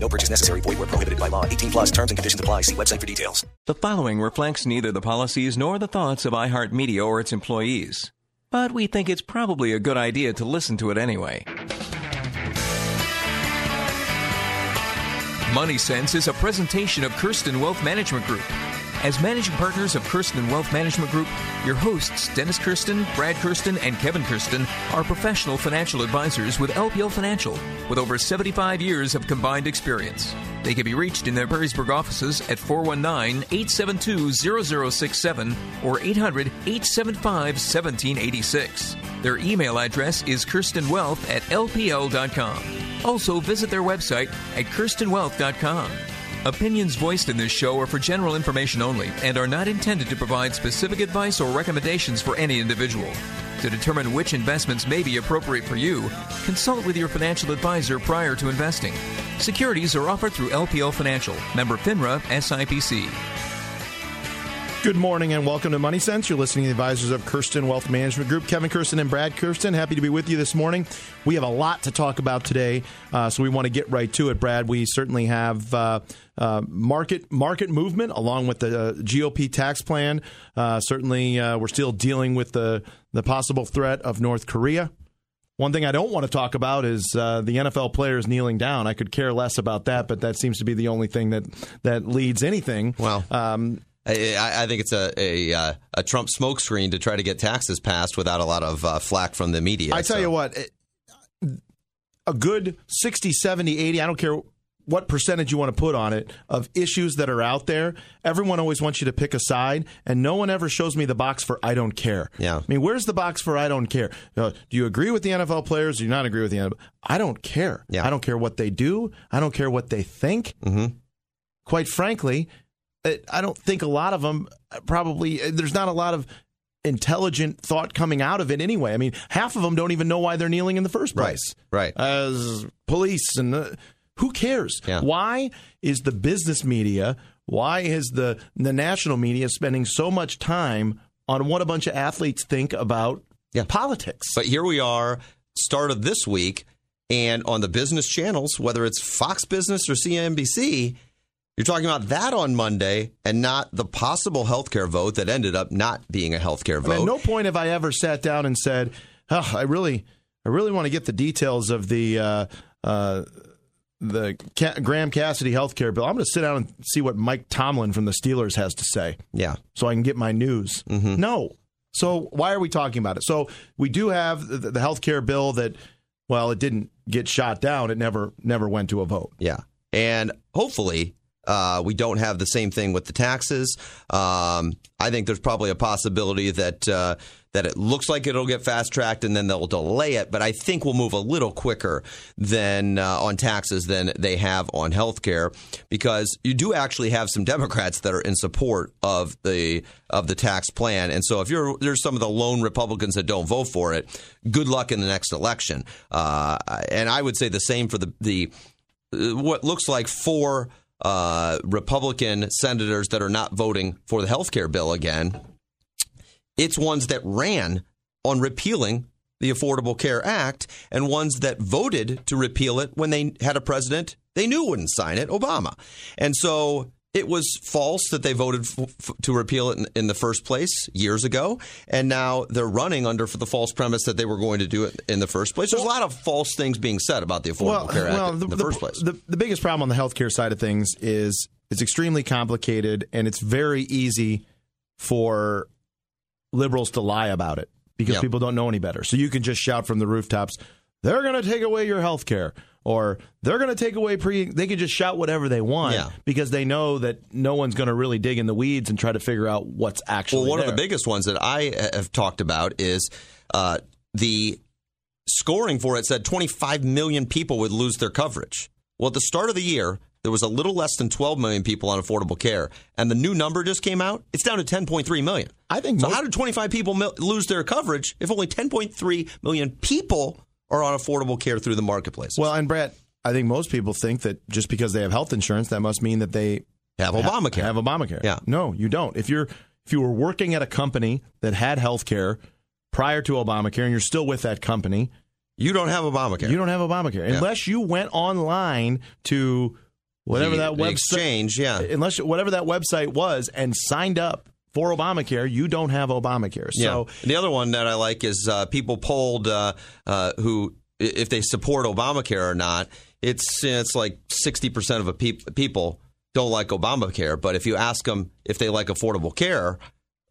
No purchase necessary. Void where prohibited by law. 18 plus terms and conditions apply. See website for details. The following reflects neither the policies nor the thoughts of iHeartMedia or its employees. But we think it's probably a good idea to listen to it anyway. Money Sense is a presentation of Kirsten Wealth Management Group. As managing partners of Kirsten Wealth Management Group, your hosts, Dennis Kirsten, Brad Kirsten, and Kevin Kirsten, are professional financial advisors with LPL Financial, with over 75 years of combined experience. They can be reached in their Perrysburg offices at 419 872 0067 or 800 875 1786. Their email address is kirstenwealth at lpl.com. Also, visit their website at kirstenwealth.com. Opinions voiced in this show are for general information only and are not intended to provide specific advice or recommendations for any individual. To determine which investments may be appropriate for you, consult with your financial advisor prior to investing. Securities are offered through LPL Financial, member FINRA SIPC. Good morning and welcome to Money Sense. You're listening to the advisors of Kirsten Wealth Management Group. Kevin Kirsten and Brad Kirsten, happy to be with you this morning. We have a lot to talk about today, uh, so we want to get right to it. Brad, we certainly have uh, uh, market market movement along with the uh, GOP tax plan. Uh, certainly, uh, we're still dealing with the the possible threat of North Korea. One thing I don't want to talk about is uh, the NFL players kneeling down. I could care less about that, but that seems to be the only thing that that leads anything. Well, um, I, I, think it's a a, uh, a Trump smokescreen to try to get taxes passed without a lot of uh, flack from the media. I tell so. you what, a good 60, 70, 80, I don't care what percentage you want to put on it of issues that are out there. Everyone always wants you to pick a side, and no one ever shows me the box for I don't care. Yeah. I mean, where's the box for I don't care? Uh, do you agree with the NFL players? Do you not agree with the NFL? I don't care. Yeah. I don't care what they do. I don't care what they think. Mm-hmm. Quite frankly, Uh, I don't think a lot of them uh, probably, uh, there's not a lot of intelligent thought coming out of it anyway. I mean, half of them don't even know why they're kneeling in the first place. Right. right. As police and uh, who cares? Yeah. Why is the business media, why is the the national media spending so much time on what a bunch of athletes think about yeah. politics? But here we are, start of this week, and on the business channels, whether it's Fox Business or CNBC, you're talking about that on Monday and not the possible healthcare vote that ended up not being a healthcare vote. at no point have I ever sat down and said, oh, "I really, I really want to get the details of the uh, uh, the Ca- Graham Cassidy healthcare bill." I'm going to sit down and see what Mike Tomlin from the Steelers has to say, yeah, so I can get my news. Mm-hmm. No, so why are we talking about it? So we do have the, the healthcare bill that, well, it didn't get shot down. It never, never went to a vote. Yeah, and hopefully uh, we don't have the same thing with the taxes. Um, I think there's probably a possibility that uh, that it looks like it'll get fast tracked and then they'll delay it. But I think we'll move a little quicker than uh, on taxes than they have on health care because you do actually have some Democrats that are in support of the of the tax plan. And so if you're there's some of the lone Republicans that don't vote for it, good luck in the next election. Uh, and I would say the same for the the uh, what looks like four uh, Republican senators that are not voting for the health care bill again. It's ones that ran on repealing the Affordable Care Act and ones that voted to repeal it when they had a president they knew wouldn't sign it, Obama. And so it was false that they voted f- f- to repeal it in, in, the first place years ago, and now they're running under the false premise that they were going to do it in the first place. There's a lot of false things being said about the Affordable well, Care Act well, in the, the, the, first place. The, the biggest problem on the healthcare side of things is it's extremely complicated, and it's very easy for liberals to lie about it because Yep. people don't know any better. So you can just shout from the rooftops, "They're going to take away your health care." Or they're going to take away pre. They can just shout whatever they want Yeah. because they know that no one's going to really dig in the weeds and try to figure out what's actually. Well, one there. of the biggest ones that I have talked about is uh, the scoring for it said 25 million people would lose their coverage. Well, at the start of the year, there was a little less than 12 million people on affordable care, and the new number just came out. It's down to 10.3 million. I think so. most- how did 25 people mil- lose their coverage if only 10.3 million people are on affordable care through the marketplace? Well, and Brett, I think most people think that just because they have health insurance, that must mean that they have Obamacare. Have Obamacare. Yeah. No, you don't. If you're if you were working at a company that had health care prior to Obamacare and you're still with that company, you don't have Obamacare. you don't have Obamacare unless you went online to whatever The- that website exchange, yeah. Unless whatever that website was and signed up for Obamacare, you don't have Obamacare. So yeah. The other one that I like is uh, people polled uh, uh, who if they support Obamacare or not. It's it's like sixty percent of a peop- people don't like Obamacare, but if you ask them if they like affordable care,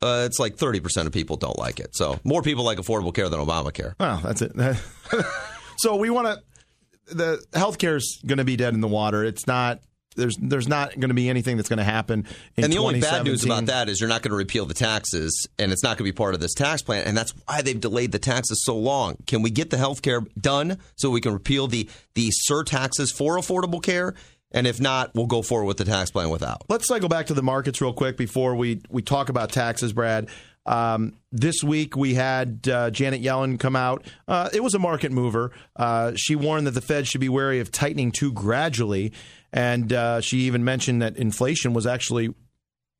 uh, it's like thirty percent of people don't like it. So more people like affordable care than Obamacare. Well, that's it. so we want to. The healthcare is going to be dead in the water. It's not. There's there's not going to be anything that's going to happen. In and the only bad news about that is you're not going to repeal the taxes, and it's not going to be part of this tax plan, and that's why they've delayed the taxes so long. Can we get the health care done so we can repeal the the surtaxes for affordable care? And if not, we'll go forward with the tax plan without. Let's cycle back to the markets real quick before we we talk about taxes, Brad. Um, this week we had uh, Janet Yellen come out. Uh, it was a market mover. Uh, she warned that the Fed should be wary of tightening too gradually, and uh, she even mentioned that inflation was actually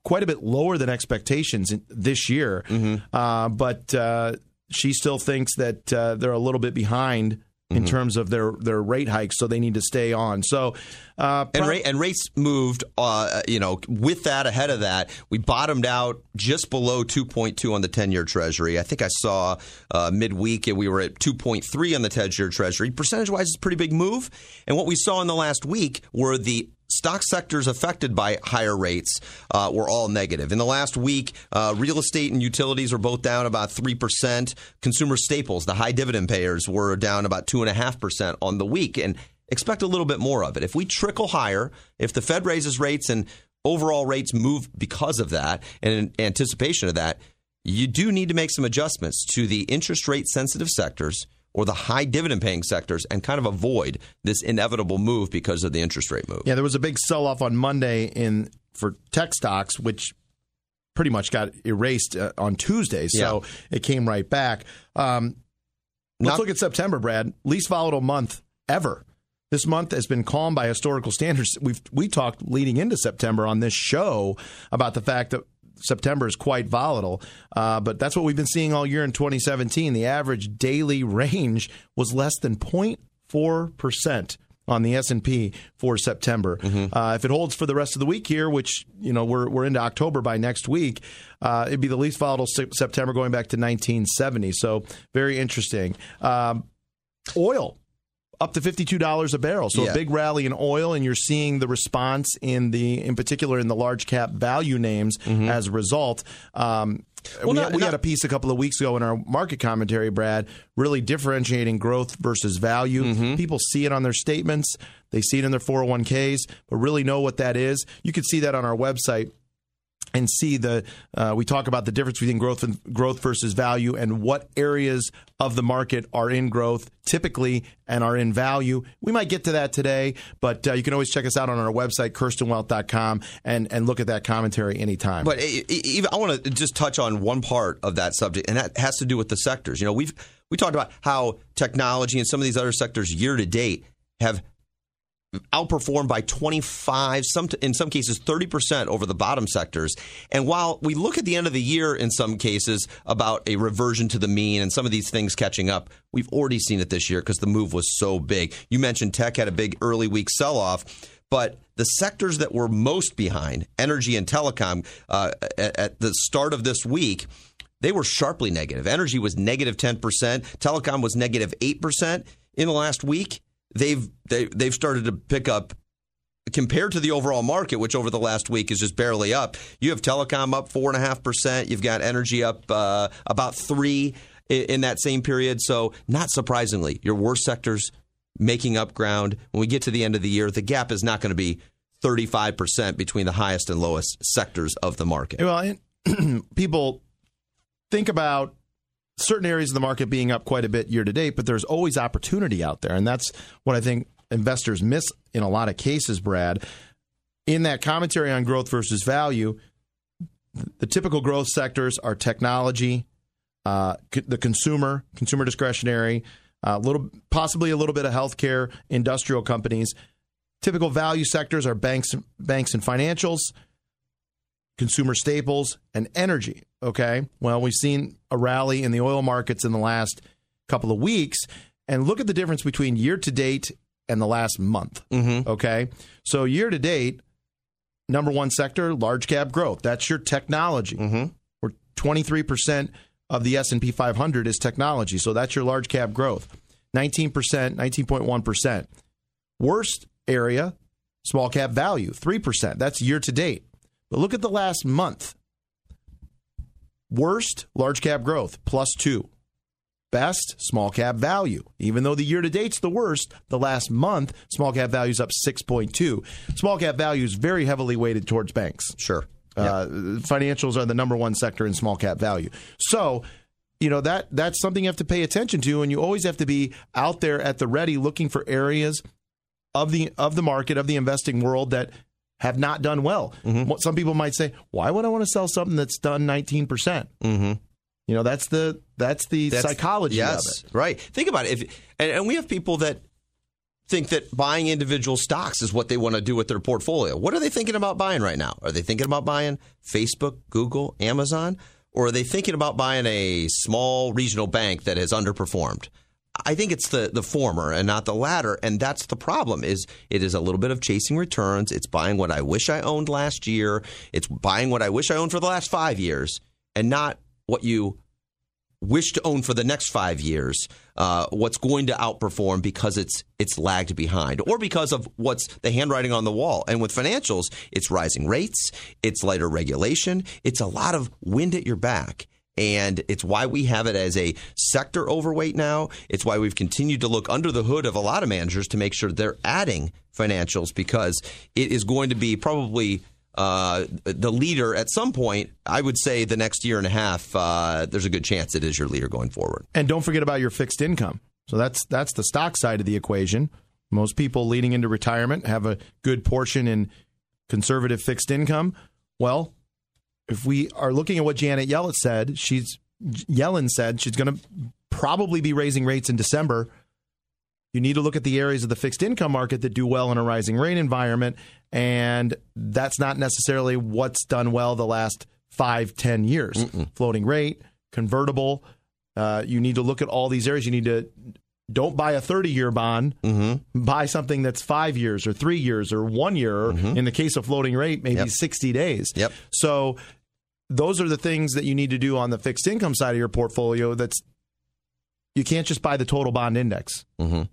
quite a bit lower than expectations in, this year. Uh, but uh, she still thinks that uh, they're a little bit behind in terms of their their rate hikes, so they need to stay on. So, uh, And, pro- ra- and rates moved, uh, you know, with that, ahead of that, we bottomed out just below 2.2 on the 10 year Treasury. I think I saw uh, midweek and we were at 2.3 on the 10 year Treasury. Percentage wise, it's a pretty big move. And what we saw in the last week were the stock sectors affected by higher rates uh, were all negative. In the last week, uh, real estate and utilities were both down about 3%. Consumer staples, the high dividend payers, were down about 2.5% on the week. And expect a little bit more of it. If we trickle higher, if the Fed raises rates and overall rates move because of that and in anticipation of that, you do need to make some adjustments to the interest rate sensitive sectors or the high dividend paying sectors and kind of avoid this inevitable move because of the interest rate move. Yeah, there was a big sell off on Monday in for tech stocks, which pretty much got erased uh, on Tuesday. So it came right back. Um, let's Not- look at September, Brad. Least volatile month ever. This month has been calm by historical standards. We've we talked leading into September on this show about the fact that September is quite volatile, uh, but that's what we've been seeing all year in 2017. The average daily range was less than 0.4 percent on the S&P for September. Uh, if it holds for the rest of the week here, which you know we're we're into October by next week, uh, it'd be the least volatile se- September going back to 1970. So very interesting. Um, oil up to $52 a barrel. So Yeah. a big rally in oil and you're seeing the response in the in particular in the large cap value names as a result. Um, Well, we, not- we not- had a piece a couple of weeks ago in our market commentary, Brad, really differentiating growth versus value. Mm-hmm. People see it on their statements, they see it in their 401ks, but really know what that is. You can see that on our website and see the uh, we talk about the difference between growth and growth versus value and what areas of the market are in growth typically and are in value. We might get to that today, but uh, you can always check us out on our website kirstenwealth.com and and look at that commentary anytime. But I want to just touch on one part of that subject, and that has to do with the sectors. You know, we've we talked about how technology and some of these other sectors year to date have outperformed by 25 some in some cases 30% over the bottom sectors and while we look at the end of the year in some cases about a reversion to the mean and some of these things catching up we've already seen it this year because the move was so big you mentioned tech had a big early week sell off but the sectors that were most behind energy and telecom uh, at, at the start of this week they were sharply negative. Energy was negative 10%, telecom was negative 8% in the last week. They've they, they've started to pick up compared to the overall market, which over the last week is just barely up. You have telecom up four and a half percent. You've got energy up uh, about three in, in that same period. So not surprisingly, your worst sectors making up ground. When we get to the end of the year, the gap is not going to be 35% between the highest and lowest sectors of the market. Well, people think about certain areas of the market being up quite a bit year to date, but there's always opportunity out there, and that's what I think investors miss in a lot of cases, Brad. In that commentary on growth versus value, the typical growth sectors are technology, uh, the consumer, consumer discretionary, a uh, little, possibly a little bit of healthcare, industrial companies. Typical value sectors are banks, banks and financials, consumer staples, and energy. Okay. Well, we've seen a rally in the oil markets in the last couple of weeks, and look at the difference between year to date and the last month. Mm-hmm. Okay. So year to date, number one sector, large cap growth. That's your technology. Mm-hmm. Where 23% of the S&P 500 is technology. So that's your large cap growth. 19%, 19.1%. Worst area, small cap value, 3%. That's year to date. But look at the last month. Worst, large cap growth, plus 2. Best, small cap value. Even though the year to date's the worst, the last month, small cap value is up 6.2. Small cap value is very heavily weighted towards banks. Sure. Uh, financials are the number one sector in small cap value. So, you know that that's something you have to pay attention to, and you always have to be out there at the ready, looking for areas of the of the market of the investing world that have not done well. What Some people might say, "Why would I want to sell something that's done 19 percent?" Mm-hmm. You know, that's the that's the That's- psychology yes, of it. right. Think about it. If and, and we have people that think that buying individual stocks is what they want to do with their portfolio. What are they thinking about buying right now? Are they thinking about buying Facebook, Google, Amazon, or are they thinking about buying a small regional bank that has underperformed? I think it's the the former and not the latter, and that's the problem. Is it is a little bit of chasing returns. It's buying what I wish I owned last year. It's buying what I wish I owned for the last five years, and not what you wish to own for the next five years, uh, what's going to outperform because it's it's lagged behind, or because of what's the handwriting on the wall. And with financials, it's rising rates, it's lighter regulation, it's a lot of wind at your back. And it's why we have it as a sector overweight now. It's why we've continued to look under the hood of a lot of managers to make sure they're adding financials because it is going to be probably uh, the leader at some point. I would say the next year and a half, uh, there's a good chance it is your leader going forward. And don't forget about your fixed income. So that's that's the stock side of the equation. Most people leading into retirement have a good portion in conservative fixed income. Well, if we are looking at what Janet Yellen said, she's Yellen said she's going to probably be raising rates in December. You need to look at the areas of the fixed income market that do well in a rising rate environment, and that's not necessarily what's done well the last five, ten years. Floating rate, convertible. Uh, you need to look at all these areas. You need to don't buy a 30 year bond. Buy something that's five years or three years or one year. Or In the case of floating rate, maybe Yep. 60 days. Yep. So those are the things that you need to do on the fixed income side of your portfolio. That's you can't just buy the total bond index. Mm-hmm.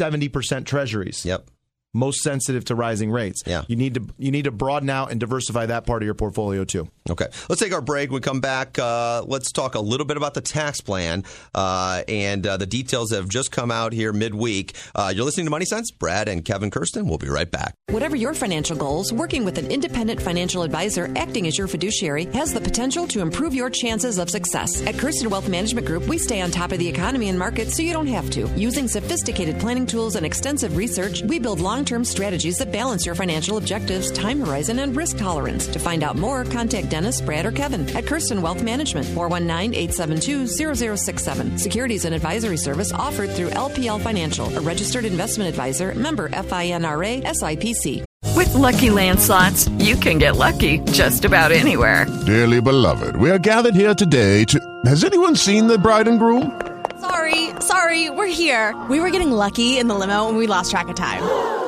70% treasuries. Yep. Most sensitive to rising rates. Yeah. You need to you need to broaden out and diversify that part of your portfolio too. Okay. Let's take our break. When we come back, uh, let's talk a little bit about the tax plan uh, and uh, the details that have just come out here midweek. Uh, you're listening to Money Sense. Brad and Kevin Kirsten. We'll be right back. Whatever your financial goals, working with an independent financial advisor acting as your fiduciary has the potential to improve your chances of success. At Kirsten Wealth Management Group, we stay on top of the economy and markets so you don't have to. Using sophisticated planning tools and extensive research, we build long term strategies that balance your financial objectives, time horizon, and risk tolerance. To find out more, contact Dennis, Brad, or Kevin at Kirsten Wealth Management, 419 872 0067. Securities and advisory service offered through LPL Financial, a registered investment advisor, member FINRA SIPC. With Lucky Land slots, you can get lucky just about anywhere. Dearly beloved, we are gathered here today to. Has anyone seen the bride and groom? Sorry, sorry, we're here. We were getting lucky in the limo and we lost track of time.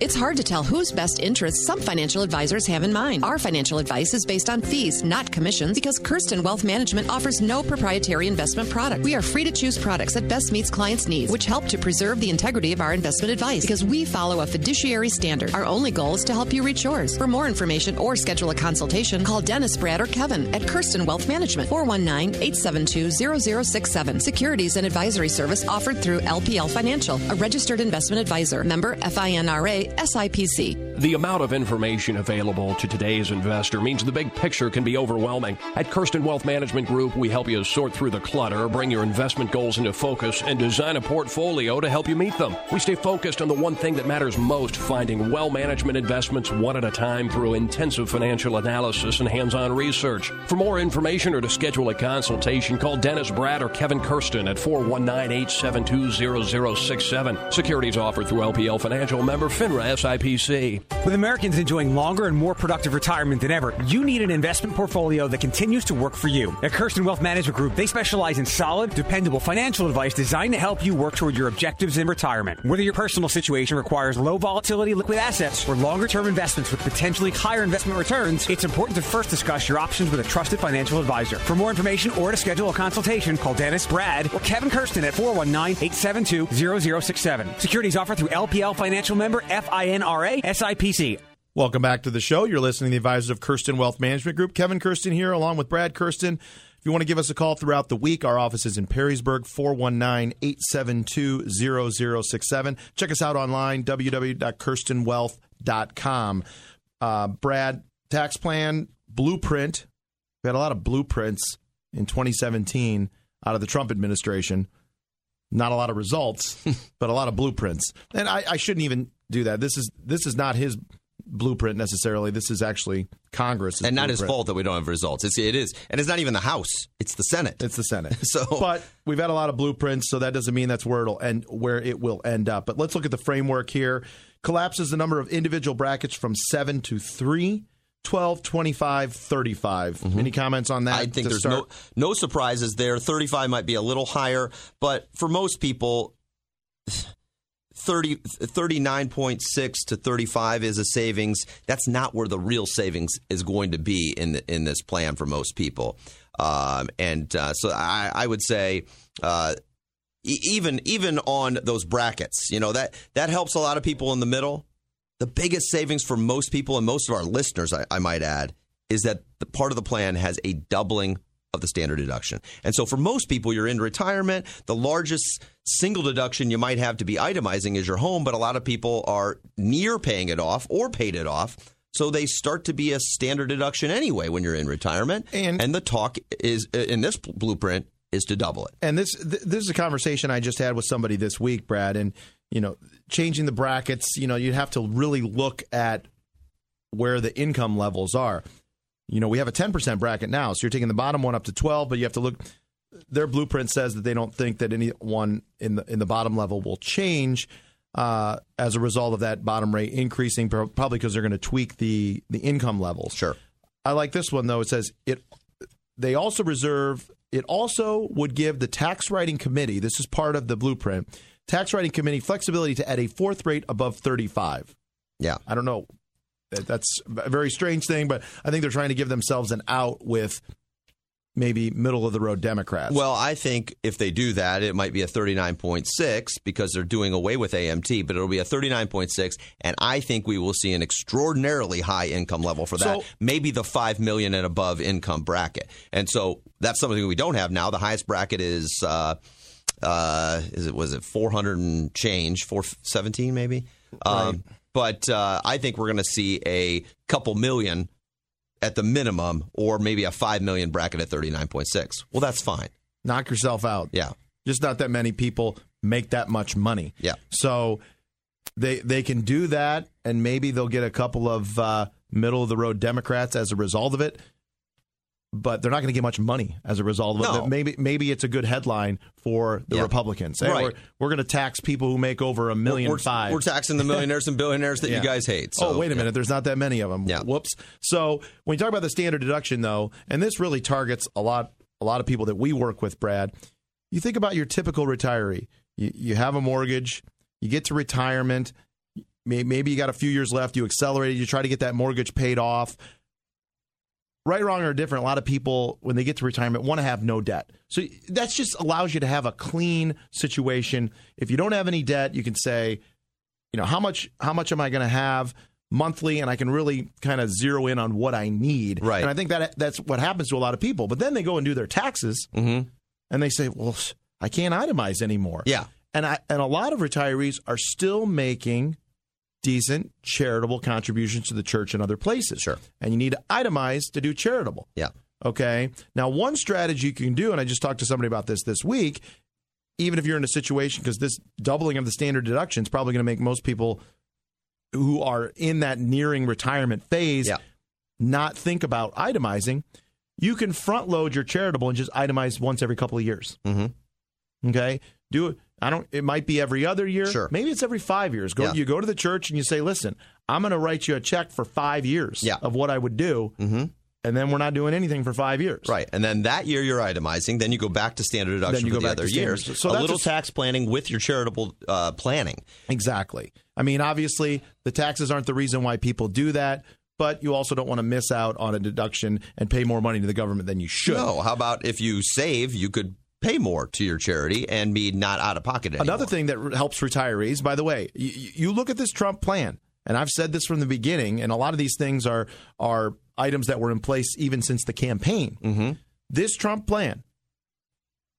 It's hard to tell whose best interests some financial advisors have in mind. Our financial advice is based on fees, not commissions, because Kirsten Wealth Management offers no proprietary investment product. We are free to choose products that best meets clients' needs, which help to preserve the integrity of our investment advice because we follow a fiduciary standard. Our only goal is to help you reach yours. For more information or schedule a consultation, call Dennis, Brad, or Kevin at Kirsten Wealth Management, 419-872-0067. Securities and advisory service offered through LPL Financial, a registered investment advisor. Member FINRA SIPC. The amount of information available to today's investor means the big picture can be overwhelming. At Kirsten Wealth Management Group, we help you sort through the clutter, bring your investment goals into focus, and design a portfolio to help you meet them. We stay focused on the one thing that matters most finding well management investments one at a time through intensive financial analysis and hands on research. For more information or to schedule a consultation, call Dennis Brad or Kevin Kirsten at 419 872 0067. Securities offered through LPL Financial member FINRA SIPC. With Americans enjoying longer and more productive retirement than ever, you need an investment portfolio that continues to work for you. At Kirsten Wealth Management Group, they specialize in solid, dependable financial advice designed to help you work toward your objectives in retirement. Whether your personal situation requires low volatility liquid assets or longer term investments with potentially higher investment returns, it's important to first discuss your options with a trusted financial advisor. For more information or to schedule a consultation, call Dennis, Brad, or Kevin Kirsten at 419 872 0067. Securities offered through LPL Financial member FINRA SIPC. Welcome back to the show. You're listening to the advisors of Kirsten Wealth Management Group. Kevin Kirsten here, along with Brad Kirsten. If you want to give us a call throughout the week, our office is in Perrysburg, 419 872 0067. Check us out online, www.kirstenwealth.com. Uh, Brad, tax plan, blueprint. We had a lot of blueprints in 2017 out of the Trump administration. Not a lot of results, but a lot of blueprints. And I, I shouldn't even do that. This is this is not his blueprint necessarily. This is actually Congress, and not blueprint. his fault that we don't have results. It's, it is, and it's not even the House; it's the Senate. It's the Senate. so, but we've had a lot of blueprints, so that doesn't mean that's where it'll end, where it will end up. But let's look at the framework here. Collapses the number of individual brackets from seven to three. 12, 25, 35. Mm-hmm. Any comments on that? I think there's no no surprises there. 35 might be a little higher, but for most people 30, 39.6 to 35 is a savings. That's not where the real savings is going to be in in this plan for most people. Um, and uh, so I, I, would say uh, even even on those brackets, you know that that helps a lot of people in the middle. The biggest savings for most people and most of our listeners, I, I might add, is that the part of the plan has a doubling of the standard deduction. And so for most people, you're in retirement. The largest single deduction you might have to be itemizing is your home, but a lot of people are near paying it off or paid it off. So they start to be a standard deduction anyway when you're in retirement. And, and the talk is uh, in this blueprint is to double it. And this this is a conversation I just had with somebody this week, Brad, and you know, changing the brackets, you know, you'd have to really look at where the income levels are. You know, we have a 10% bracket now, so you're taking the bottom one up to 12, but you have to look their blueprint says that they don't think that anyone in the in the bottom level will change uh, as a result of that bottom rate increasing, probably because they're going to tweak the the income levels. Sure. I like this one though. It says it. They also reserve. It also would give the tax writing committee. This is part of the blueprint tax writing committee flexibility to add a fourth rate above 35. Yeah. I don't know. That's a very strange thing, but I think they're trying to give themselves an out with maybe middle of the road Democrats. Well, I think if they do that, it might be a 39.6 because they're doing away with AMT, but it'll be a 39.6 and I think we will see an extraordinarily high income level for that. So- maybe the 5 million and above income bracket. And so that's something we don't have now. The highest bracket is uh uh is it was it 400 and change, 417 maybe? Um but uh, I think we're going to see a couple million at the minimum, or maybe a five million bracket at thirty nine point six. Well, that's fine. Knock yourself out. Yeah. Just not that many people make that much money. Yeah. So they they can do that, and maybe they'll get a couple of uh, middle of the road Democrats as a result of it. But they're not going to get much money as a result of it. No. Maybe maybe it's a good headline for the Yeah. Republicans. Hey, Right. We're, we're going to tax people who make over a 1000000 We're, five. we're taxing the millionaires and billionaires that Yeah. you guys hate. So, oh, wait a yeah. minute. There's not that many of them. Yeah. Whoops. So when you talk about the standard deduction, though, and this really targets a lot, a lot of people that we work with, Brad. You think about your typical retiree. You, you have a mortgage. You get to retirement. Maybe you got a few years left. You accelerate. You try to get that mortgage paid off. Right, wrong, or different. A lot of people, when they get to retirement, want to have no debt. So that just allows you to have a clean situation. If you don't have any debt, you can say, you know how much how much am I going to have monthly, and I can really kind of zero in on what I need. Right. And I think that that's what happens to a lot of people. But then they go and do their taxes, Mm-hmm. and they say, well, I can't itemize anymore. Yeah. And I and a lot of retirees are still making decent charitable contributions to the church and other places. Sure. And you need to itemize to do charitable. Yeah. Okay. Now, one strategy you can do, and I just talked to somebody about this this week, even if you're in a situation, because this doubling of the standard deduction is probably going to make most people who are in that nearing retirement phase Yeah. not think about itemizing. You can front load your charitable and just itemize once every couple of years. Mm-hmm. Okay. Do it. I don't. It might be every other year. Sure. Maybe it's every five years. Go. Yeah. You go to the church and you say, "Listen, I'm going to write you a check for five years Yeah. of what I would do, Mm-hmm. and then we're not doing anything for five years." Right. And then that year you're itemizing. Then you go back to standard deduction you for go the back other years. So a little a- tax planning with your charitable uh, planning. Exactly. I mean, obviously, the taxes aren't the reason why people do that, but you also don't want to miss out on a deduction and pay more money to the government than you should. No. How about if you save, you could pay more to your charity and be not out of pocket anymore. Another thing that helps retirees, by the way, you, you look at this Trump plan, and I've said this from the beginning, and a lot of these things are are items that were in place even since the campaign. Mm-hmm. This Trump plan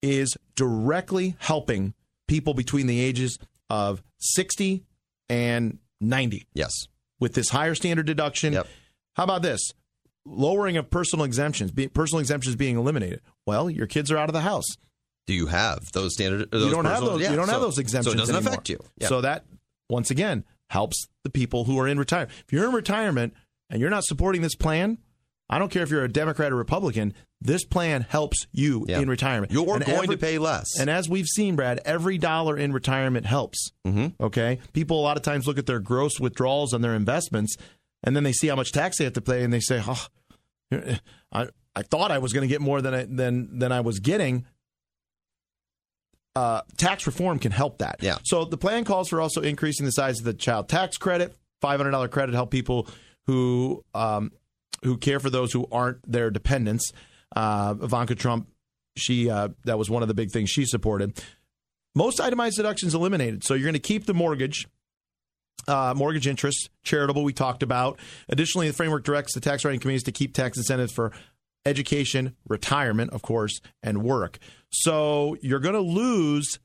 is directly helping people between the ages of 60 and 90 Yes. with this higher standard deduction. Yep. How about this? Lowering of personal exemptions, personal exemptions being eliminated. Well, your kids are out of the house. Do you have those standard? Those you don't have those. yeah, you don't have those exemptions. So it doesn't anymore. affect you. Yeah. So that once again helps the people who are in retirement. If you're in retirement and you're not supporting this plan, I don't care if you're a Democrat or Republican. This plan helps you Yeah. in retirement. You're And going every- to pay less. And as we've seen, Brad, every dollar in retirement helps. Mm-hmm. Okay, people a lot of times look at their gross withdrawals on their investments, and then they see how much tax they have to pay, and they say, "Oh, I I thought I was going to get more than I than than I was getting." Uh, tax reform can help that. Yeah. So the plan calls for also increasing the size of the child tax credit, five hundred dollar credit, help people who um, who care for those who aren't their dependents. Uh, Ivanka Trump, she uh, that was one of the big things she supported. Most itemized deductions eliminated, so you're going to keep the mortgage. Uh, mortgage interest, charitable, we talked about. Additionally, the framework directs the tax writing committees to keep tax incentives for education, retirement, of course, and work. So you're going to lose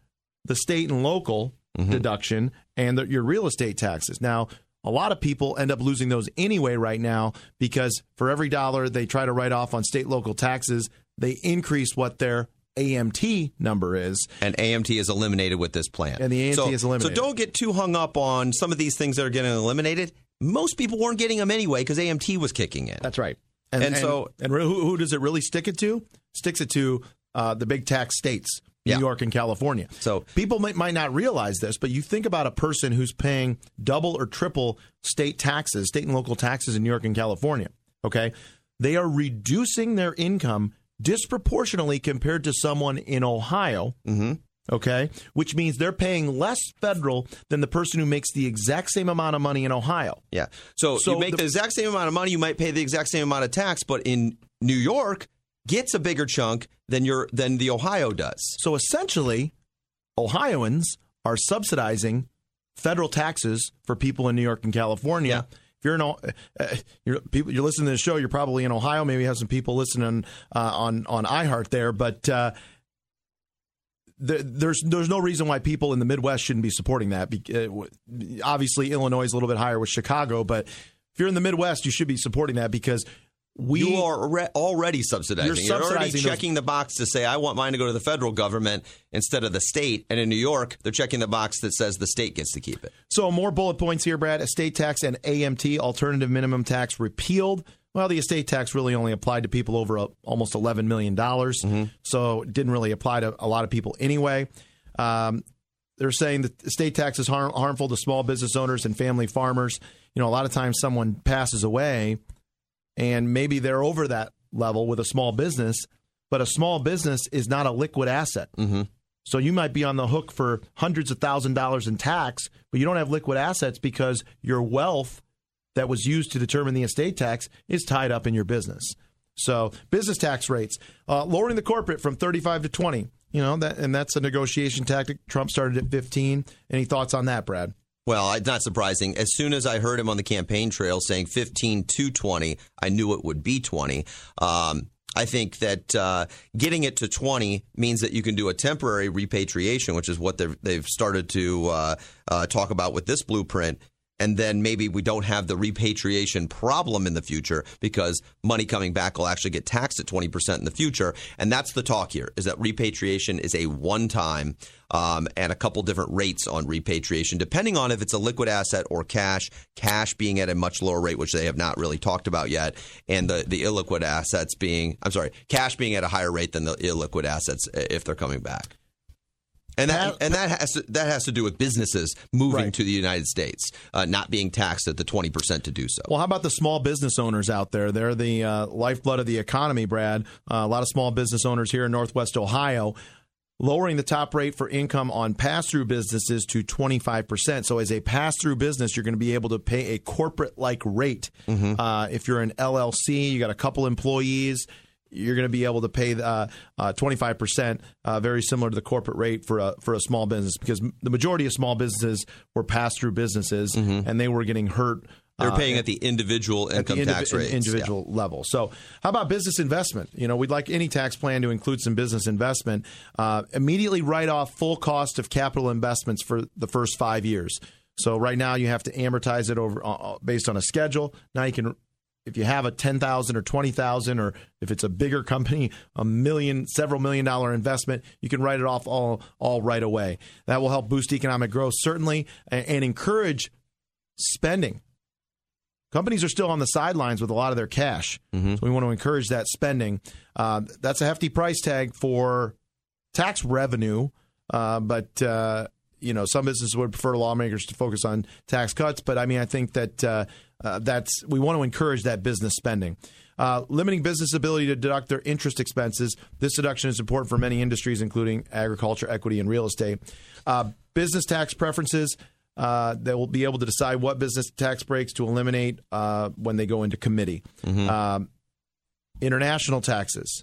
the state and local mm-hmm. deduction and the, your real estate taxes. Now, a lot of people end up losing those anyway right now because for every dollar they try to write off on state local taxes, they increase what their AMT number is. And AMT is eliminated with this plan. And the AMT so, is eliminated. So don't get too hung up on some of these things that are getting eliminated. Most people weren't getting them anyway because AMT was kicking in. That's right. And so- and who, who does it really stick it to? Sticks it to uh, the big tax states, New Yeah. York and California. So people might, might not realize this, but you think about a person who's paying double or triple state taxes, state and local taxes in New York and California. Okay, they are reducing their income disproportionately compared to someone in Ohio. Mm-hmm. Okay, which means they're paying less federal than the person who makes the exact same amount of money in Ohio. Yeah. So, So you make the- the, exact same amount of money, you might pay the exact same amount of tax, but in New York, gets a bigger chunk than your than the Ohio does. So essentially, Ohioans are subsidizing federal taxes for people in New York and California. If you're in, uh, you're, people, you're listening to the show, you're probably in Ohio. Maybe you have some people listening uh, on on iHeart there, but uh, there, there's there's no reason why people in the Midwest shouldn't be supporting that. Uh, obviously, Illinois is a little bit higher with Chicago, but if you're in the Midwest, you should be supporting that because we you are re- already subsidizing. You're, you're already checking those- the box to say I want mine to go to the federal government instead of the state. And in New York, they're checking the box that says the state gets to keep it. So more bullet points here, Brad. Estate tax and AMT, alternative minimum tax, repealed. Well, the estate tax really only applied to people over uh, almost $11 million. So it didn't really apply to a lot of people anyway. Um, they're saying that estate tax is harm, harmful to small business owners and family farmers. You know, a lot of times someone passes away and maybe they're over that level with a small business, but a small business is not a liquid asset. Mm-hmm. So you might be on the hook for hundreds of thousand dollars in tax, but you don't have liquid assets because your wealth that was used to determine the estate tax is tied up in your business. So business tax rates, uh, lowering the corporate from 35 to 20. You know that, and that's a negotiation tactic. Trump started at 15. Any thoughts on that, Brad? Well, it's not surprising. As soon as I heard him on the campaign trail saying 15 to 20, I knew it would be 20. Um, I think that uh, getting it to 20 means that you can do a temporary repatriation, which is what they've, started to uh, uh, talk about with this blueprint. And then maybe we don't have the repatriation problem in the future because money coming back will actually get taxed at 20% in the future. And that's the talk here is that repatriation is a one time um, and a couple different rates on repatriation, depending on if it's a liquid asset or cash, cash being at a much lower rate, which they have not really talked about yet, and the, the illiquid assets being, I'm sorry, cash being at a higher rate than the illiquid assets if they're coming back. And that and that has to, that has to do with businesses moving Right. to the United States, uh, not being taxed at the twenty percent to do so. Well, how about the small business owners out there? They're the uh, lifeblood of the economy, Brad. Uh, a lot of small business owners here in Northwest Ohio lowering the top rate for income on pass through businesses to 25%. So, as a pass through business, you're going to be able to pay a corporate like rate. Uh, if you're an LLC, you got a couple employees. You're going to be able to pay uh, uh, 25%, uh, very similar to the corporate rate for a for a small business, because the majority of small businesses were pass through businesses, and they were getting hurt. They're uh, paying at the individual at the income tax rates. individual level. So, how about business investment? You know, we'd like any tax plan to include some business investment. Uh, immediately write off full cost of capital investments for the first five years. So, right now you have to amortize it over uh, based on a schedule. Now you can. If you have a ten thousand or twenty thousand, or if it's a bigger company, a million, several million dollar investment, you can write it off all all right away. That will help boost economic growth certainly, and, and encourage spending companies are still on the sidelines with a lot of their cash. Mm-hmm. So we want to encourage that spending. Uh, that's a hefty price tag for tax revenue, uh, but uh, you know some businesses would prefer lawmakers to focus on tax cuts. But I mean, I think that uh, that's we want to encourage that business spending. Uh, limiting business ability to deduct their interest expenses. This deduction is important for many industries, including agriculture, equity, and real estate. Uh, business tax preferences. Uh, they will be able to decide what business tax breaks to eliminate uh, when they go into committee. Um, international taxes.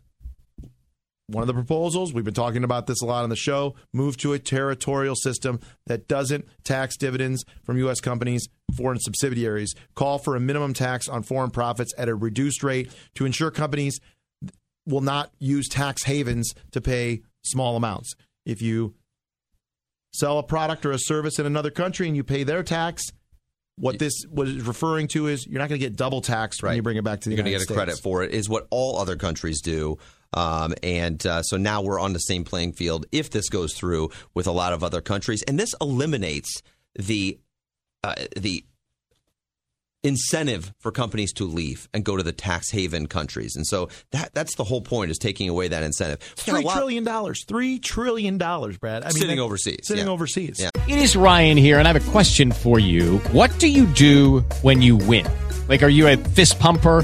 One of the proposals, we've been talking about this a lot on the show, move to a territorial system that doesn't tax dividends from U.S. companies, foreign subsidiaries. Call for a minimum tax on foreign profits at a reduced rate to ensure companies will not use tax havens to pay small amounts. If you sell a product or a service in another country and you pay their tax, what this was referring to is you're not going to get double taxed when you bring it back to the You're going to get a credit States. for it, is what all other countries do. Um, and uh, so now we're on the same playing field if this goes through with a lot of other countries. And this eliminates the uh, the incentive for companies to leave and go to the tax haven countries. And so that that's the whole point is taking away that incentive. We got a Three lot- trillion dollars. Three trillion dollars, Brad. I mean, Sitting that- overseas, Sitting yeah. overseas. Yeah. It is Ryan here, and I have a question for you. What do you do when you win? Like, are you a fist pumper?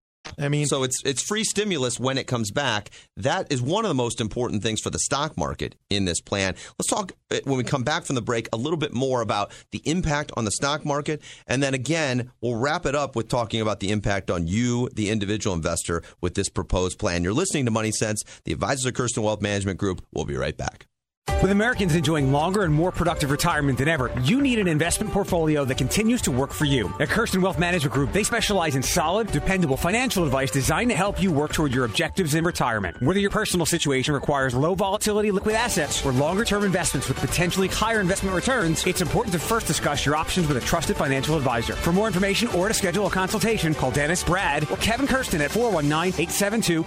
I mean, so it's it's free stimulus when it comes back. That is one of the most important things for the stock market in this plan. Let's talk uh, when we come back from the break a little bit more about the impact on the stock market, and then again we'll wrap it up with talking about the impact on you, the individual investor, with this proposed plan. You're listening to Money Sense. The advisors of Kirsten Wealth Management Group. We'll be right back. With Americans enjoying longer and more productive retirement than ever, you need an investment portfolio that continues to work for you. At Kirsten Wealth Management Group, they specialize in solid, dependable financial advice designed to help you work toward your objectives in retirement. Whether your personal situation requires low volatility liquid assets or longer term investments with potentially higher investment returns, it's important to first discuss your options with a trusted financial advisor. For more information or to schedule a consultation, call Dennis, Brad, or Kevin Kirsten at 419 872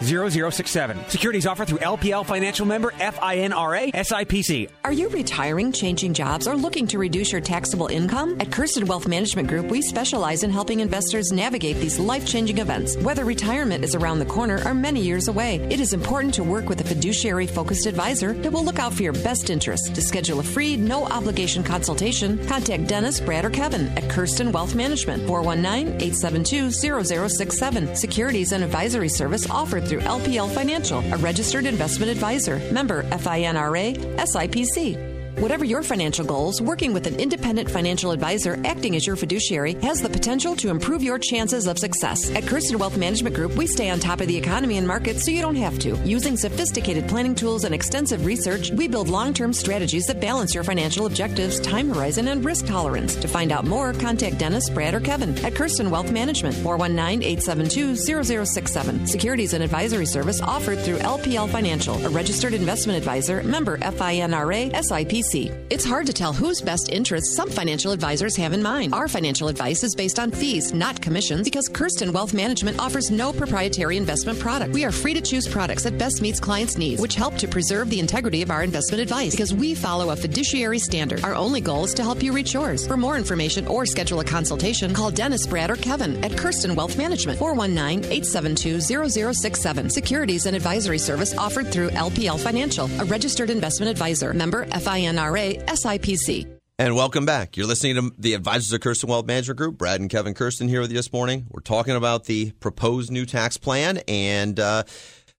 0067. Securities offered through LPL Financial Member FINRA SIPC. Are you retiring, changing jobs, or looking to reduce your taxable income? At Kirsten Wealth Management Group, we specialize in helping investors navigate these life changing events. Whether retirement is around the corner or many years away, it is important to work with a fiduciary focused advisor that will look out for your best interests. To schedule a free, no obligation consultation, contact Dennis, Brad, or Kevin at Kirsten Wealth Management, 419 872 0067. Securities and advisory service offered through LPL Financial, a registered investment advisor. Member FINRA SIPC. Whatever your financial goals, working with an independent financial advisor acting as your fiduciary has the potential to improve your chances of success. At Kirsten Wealth Management Group, we stay on top of the economy and markets so you don't have to. Using sophisticated planning tools and extensive research, we build long term strategies that balance your financial objectives, time horizon, and risk tolerance. To find out more, contact Dennis, Brad, or Kevin at Kirsten Wealth Management, 419 872 0067. Securities and advisory service offered through LPL Financial, a registered investment advisor, member FINRA, SIPC. It's hard to tell whose best interests some financial advisors have in mind. Our financial advice is based on fees, not commissions, because Kirsten Wealth Management offers no proprietary investment product. We are free to choose products that best meets clients' needs, which help to preserve the integrity of our investment advice because we follow a fiduciary standard. Our only goal is to help you reach yours. For more information or schedule a consultation, call Dennis, Brad, or Kevin at Kirsten Wealth Management, 419 872 0067. Securities and advisory service offered through LPL Financial, a registered investment advisor. Member FINRA SIPC. And welcome back. You're listening to the advisors of Kirsten Wealth Management Group. Brad and Kevin Kirsten here with you this morning. We're talking about the proposed new tax plan and. Uh,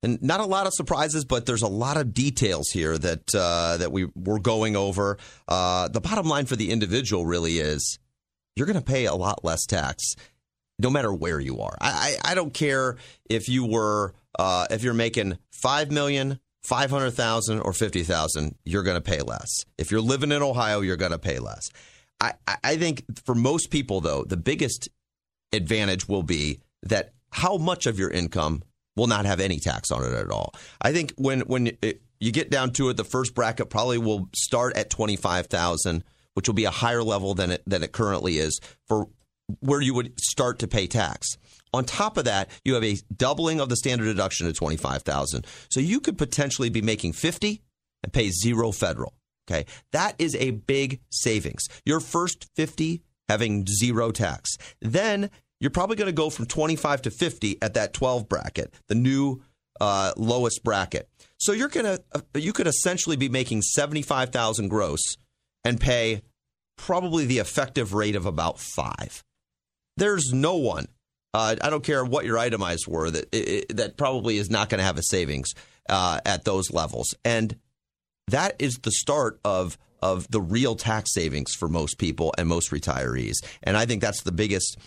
and not a lot of surprises, but there's a lot of details here that uh, that we we're going over. Uh, the bottom line for the individual really is you're going to pay a lot less tax, no matter where you are. I, I, I don't care if you were uh, if you're making five million, 500,000 or 50,000, you're going to pay less. If you're living in Ohio, you're going to pay less. I, I think for most people, though, the biggest advantage will be that how much of your income will not have any tax on it at all. I think when when it, you get down to it, the first bracket probably will start at 25,000, which will be a higher level than it than it currently is for where you would start to pay tax. On top of that, you have a doubling of the standard deduction to 25,000. So you could potentially be making 50 and pay zero federal. Okay? That is a big savings. Your first 50 having zero tax. Then you're probably going to go from 25 to 50 at that 12 bracket, the new uh, lowest bracket. So you're gonna uh, you could essentially be making seventy five thousand gross and pay probably the effective rate of about five. There's no one. Uh, I don't care what your itemized were that it, that probably is not going to have a savings uh, at those levels, and that is the start of of the real tax savings for most people and most retirees. And I think that's the biggest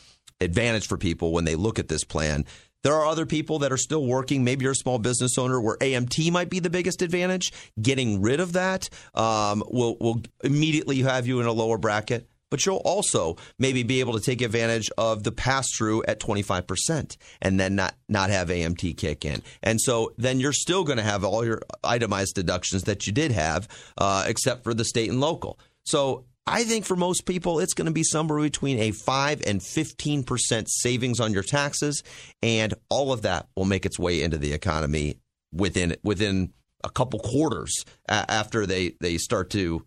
advantage for people when they look at this plan. There are other people that are still working. Maybe you're a small business owner where AMT might be the biggest advantage. Getting rid of that um, will will immediately have you in a lower bracket. But you'll also maybe be able to take advantage of the pass through at 25% and then not, not have AMT kick in. And so then you're still going to have all your itemized deductions that you did have, uh, except for the state and local. So I think for most people, it's going to be somewhere between a 5 and 15% savings on your taxes. And all of that will make its way into the economy within within a couple quarters after they, they start to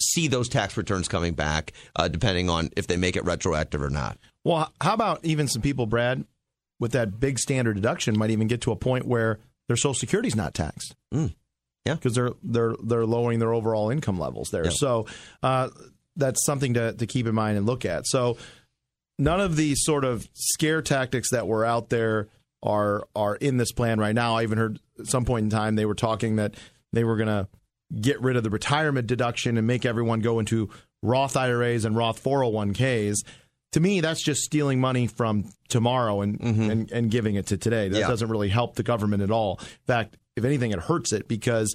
see those tax returns coming back, uh, depending on if they make it retroactive or not. Well, how about even some people, Brad, with that big standard deduction, might even get to a point where their Social Security is not taxed. Mm. Yeah, because they're they're they're lowering their overall income levels there. Yeah. So uh, that's something to to keep in mind and look at. So none of these sort of scare tactics that were out there are are in this plan right now. I even heard at some point in time they were talking that they were going to get rid of the retirement deduction and make everyone go into Roth IRAs and Roth 401ks. To me, that's just stealing money from tomorrow and, mm-hmm. and, and, giving it to today. That yeah. doesn't really help the government at all. In fact, if anything, it hurts it because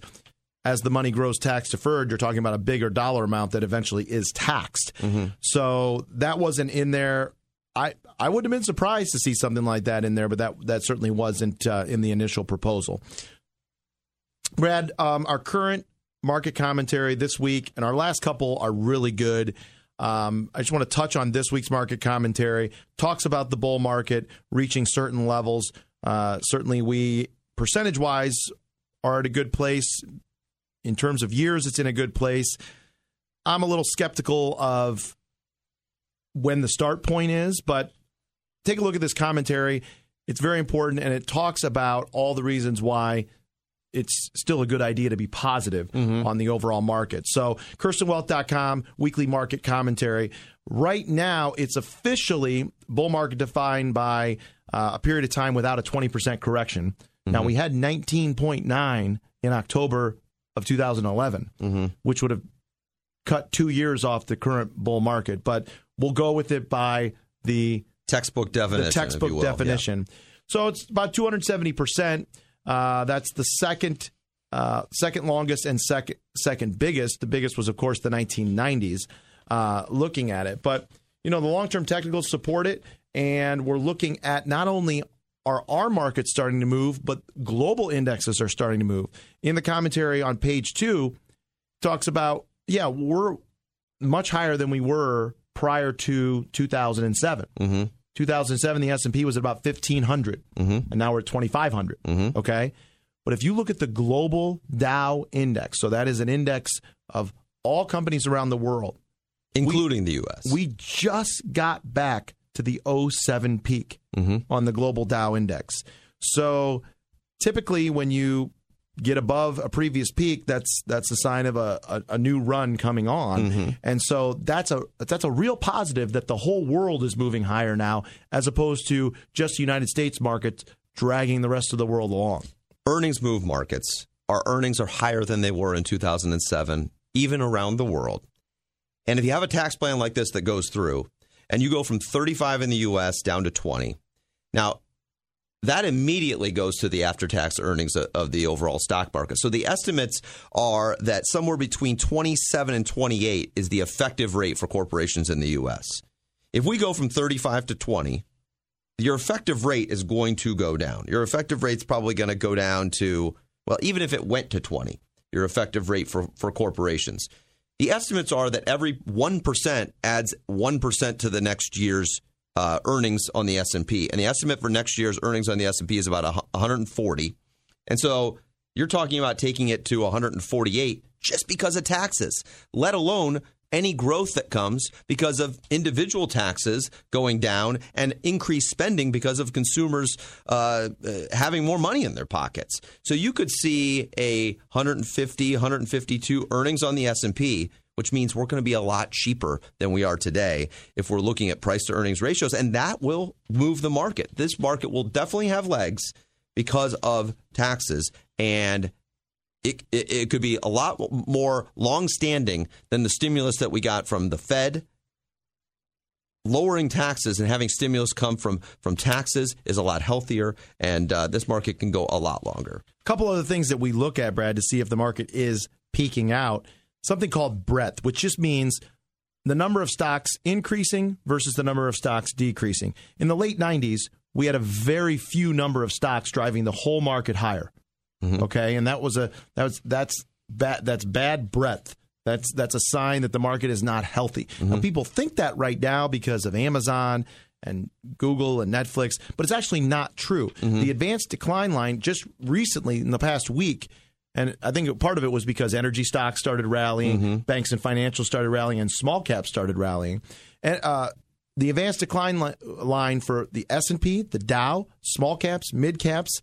as the money grows tax deferred, you're talking about a bigger dollar amount that eventually is taxed. Mm-hmm. So that wasn't in there. I, I would have been surprised to see something like that in there, but that that certainly wasn't uh, in the initial proposal. Brad, um, our current market commentary this week, and our last couple are really good. Um, I just want to touch on this week's market commentary. Talks about the bull market reaching certain levels. Uh, certainly, we percentage wise are at a good place. In terms of years, it's in a good place. I'm a little skeptical of when the start point is, but take a look at this commentary. It's very important, and it talks about all the reasons why it's still a good idea to be positive mm-hmm. on the overall market. So, KirstenWealth.com, weekly market commentary. Right now, it's officially bull market defined by uh, a period of time without a 20% correction. Mm-hmm. Now, we had 19.9 in October of 2011, mm-hmm. which would have cut two years off the current bull market, but we'll go with it by the textbook definition. The textbook definition. Yeah. So it's about 270 percent. Uh, that's the second uh, second longest and second second biggest. The biggest was, of course, the 1990s. Uh, looking at it, but you know the long term technicals support it, and we're looking at not only are our markets starting to move, but global indexes are starting to move. In the commentary on page two, talks about yeah we're much higher than we were prior to 2007. Mm-hmm. 2007, the S&P was at about 1,500, mm-hmm. and now we're at 2,500. Mm-hmm. Okay, but if you look at the global Dow index, so that is an index of all companies around the world, including we, the U.S., we just got back to the 07 peak mm-hmm. on the global Dow index. So typically, when you get above a previous peak, that's that's a sign of a, a, a new run coming on. Mm-hmm. And so that's a that's a real positive that the whole world is moving higher now, as opposed to just the United States markets dragging the rest of the world along. Earnings move markets. Our earnings are higher than they were in 2007, even around the world. And if you have a tax plan like this that goes through, and you go from 35 in the U.S. down to 20, now that immediately goes to the after tax earnings of the overall stock market. So the estimates are that somewhere between 27 and 28 is the effective rate for corporations in the US. If we go from 35 to 20, your effective rate is going to go down. Your effective rate's probably going to go down to, well, even if it went to 20, your effective rate for, for corporations. The estimates are that every 1% adds 1% to the next year's uh, earnings on the S&P, and the estimate for next year's earnings on the S&P is about 140. And so you're talking about taking it to 148 just because of taxes, let alone any growth that comes because of individual taxes going down and increased spending because of consumers uh, uh, having more money in their pockets. So you could see a 150, 152 earnings on the S&P which means we're going to be a lot cheaper than we are today if we're looking at price to earnings ratios. And that will move the market. This market will definitely have legs because of taxes. And it, it, it could be a lot more long standing than the stimulus that we got from the Fed. Lowering taxes and having stimulus come from, from taxes is a lot healthier, and uh, this market can go a lot longer. A couple other things that we look at, Brad, to see if the market is peaking out something called breadth, which just means the number of stocks increasing versus the number of stocks decreasing. In the late 90s, we had a very few number of stocks driving the whole market higher. Mm-hmm. Okay, and that was a that was that's bad that's bad breadth. That's that's a sign that the market is not healthy. Mm-hmm. Now people think that right now because of Amazon and Google and Netflix, but it's actually not true. Mm-hmm. The advanced decline line just recently in the past week and I think part of it was because energy stocks started rallying, mm-hmm. banks and financials started rallying, and small caps started rallying. And uh, the advanced decline li- line for the S and P, the Dow, small caps, mid caps,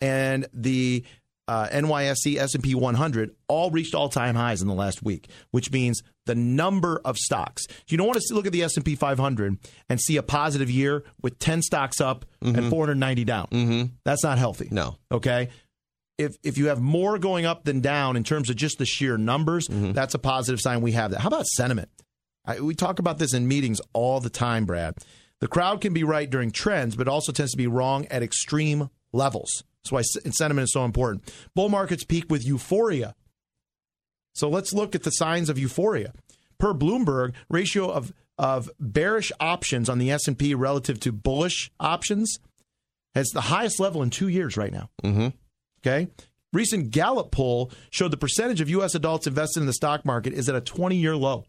and the uh, NYSE S and P 100 all reached all time highs in the last week, which means the number of stocks. You don't want to look at the S and P 500 and see a positive year with 10 stocks up mm-hmm. and 490 down. Mm-hmm. That's not healthy. No. Okay if if you have more going up than down in terms of just the sheer numbers, mm-hmm. that's a positive sign we have that. How about sentiment? I, we talk about this in meetings all the time, Brad. The crowd can be right during trends, but also tends to be wrong at extreme levels. That's why sentiment is so important. Bull markets peak with euphoria. So let's look at the signs of euphoria. Per Bloomberg, ratio of of bearish options on the S&P relative to bullish options has the highest level in 2 years right now. Mm-hmm. Okay. Recent Gallup poll showed the percentage of U.S. adults invested in the stock market is at a 20 year low.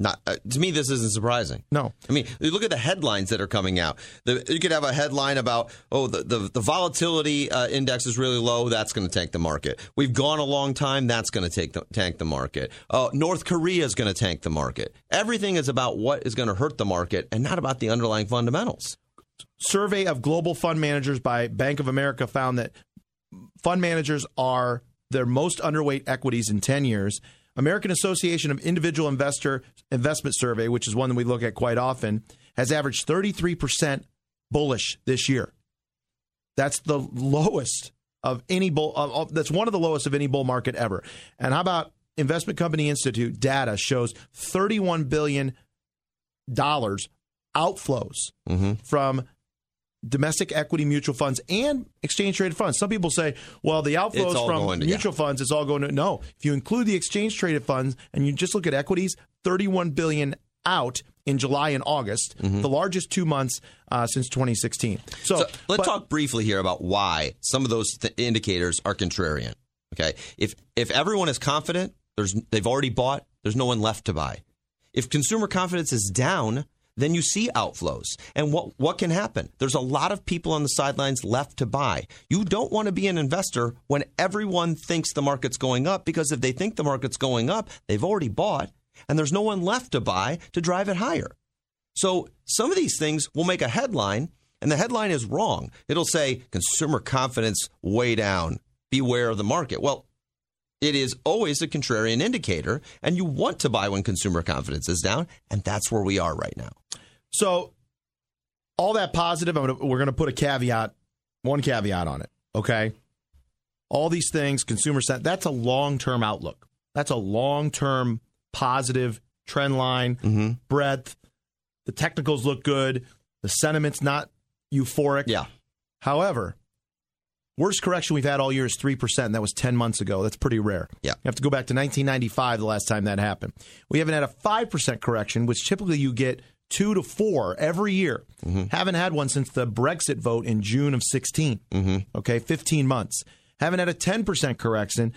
Not uh, to me, this isn't surprising. No, I mean, you look at the headlines that are coming out. The, you could have a headline about, oh, the the, the volatility uh, index is really low. That's going to tank the market. We've gone a long time. That's going to take the, tank the market. Uh, North Korea is going to tank the market. Everything is about what is going to hurt the market, and not about the underlying fundamentals. Survey of global fund managers by Bank of America found that fund managers are their most underweight equities in 10 years. American Association of Individual Investor Investment Survey, which is one that we look at quite often, has averaged 33% bullish this year. That's the lowest of any bull. Uh, that's one of the lowest of any bull market ever. And how about Investment Company Institute data shows 31 billion dollars outflows mm-hmm. from domestic equity mutual funds and exchange traded funds. Some people say, well, the outflows from to, mutual yeah. funds, it's all going to no. If you include the exchange traded funds and you just look at equities, 31 billion out in July and August, mm-hmm. the largest two months uh, since 2016. So, so let's but, talk briefly here about why some of those th- indicators are contrarian. Okay, if if everyone is confident, there's they've already bought. There's no one left to buy. If consumer confidence is down, then you see outflows. And what, what can happen? There's a lot of people on the sidelines left to buy. You don't want to be an investor when everyone thinks the market's going up because if they think the market's going up, they've already bought and there's no one left to buy to drive it higher. So some of these things will make a headline and the headline is wrong. It'll say consumer confidence way down. Beware of the market. Well, it is always a contrarian indicator, and you want to buy when consumer confidence is down, and that's where we are right now. So, all that positive, gonna, we're going to put a caveat, one caveat on it. Okay, all these things, consumer set, that's a long term outlook. That's a long term positive trend line, mm-hmm. breadth. The technicals look good. The sentiment's not euphoric. Yeah. However, Worst correction we've had all year is 3%. That was 10 months ago. That's pretty rare. Yeah. You have to go back to 1995, the last time that happened. We haven't had a 5% correction, which typically you get two to four every year. Mm-hmm. Haven't had one since the Brexit vote in June of 16. Mm-hmm. Okay, 15 months. Haven't had a 10% correction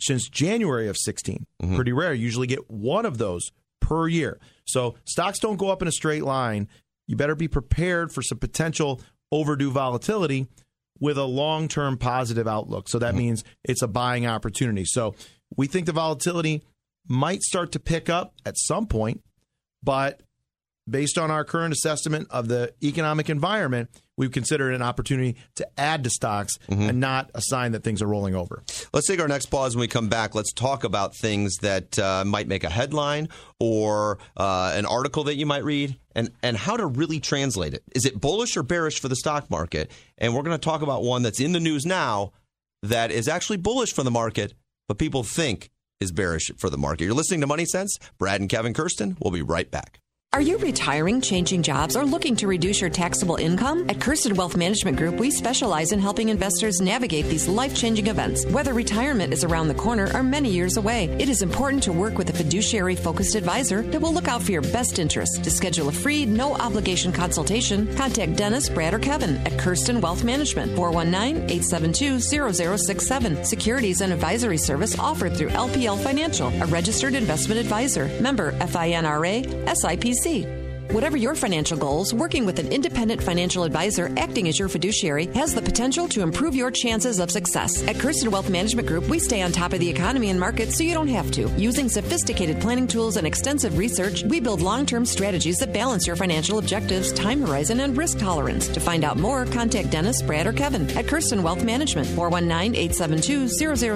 since January of 16. Mm-hmm. Pretty rare. Usually get one of those per year. So stocks don't go up in a straight line. You better be prepared for some potential overdue volatility with a long term positive outlook. So that mm-hmm. means it's a buying opportunity. So we think the volatility might start to pick up at some point, but based on our current assessment of the economic environment, we've considered an opportunity to add to stocks and not a sign that things are rolling over. Let's take our next pause when we come back. Let's talk about things that uh, might make a headline or uh, an article that you might read and, and how to really translate it. Is it bullish or bearish for the stock market? And we're going to talk about one that's in the news now that is actually bullish for the market, but people think is bearish for the market. You're listening to Money Sense. Brad and Kevin Kirsten. We'll be right back. Are you retiring, changing jobs, or looking to reduce your taxable income? At Kirsten Wealth Management Group, we specialize in helping investors navigate these life changing events. Whether retirement is around the corner or many years away, it is important to work with a fiduciary focused advisor that will look out for your best interests. To schedule a free, no obligation consultation, contact Dennis, Brad, or Kevin at Kirsten Wealth Management, 419 872 0067. Securities and advisory service offered through LPL Financial, a registered investment advisor. Member FINRA, SIPC. See. Whatever your financial goals, working with an independent financial advisor acting as your fiduciary has the potential to improve your chances of success. At Kirsten Wealth Management Group, we stay on top of the economy and markets so you don't have to. Using sophisticated planning tools and extensive research, we build long term strategies that balance your financial objectives, time horizon, and risk tolerance. To find out more, contact Dennis, Brad, or Kevin at Kirsten Wealth Management, 419 872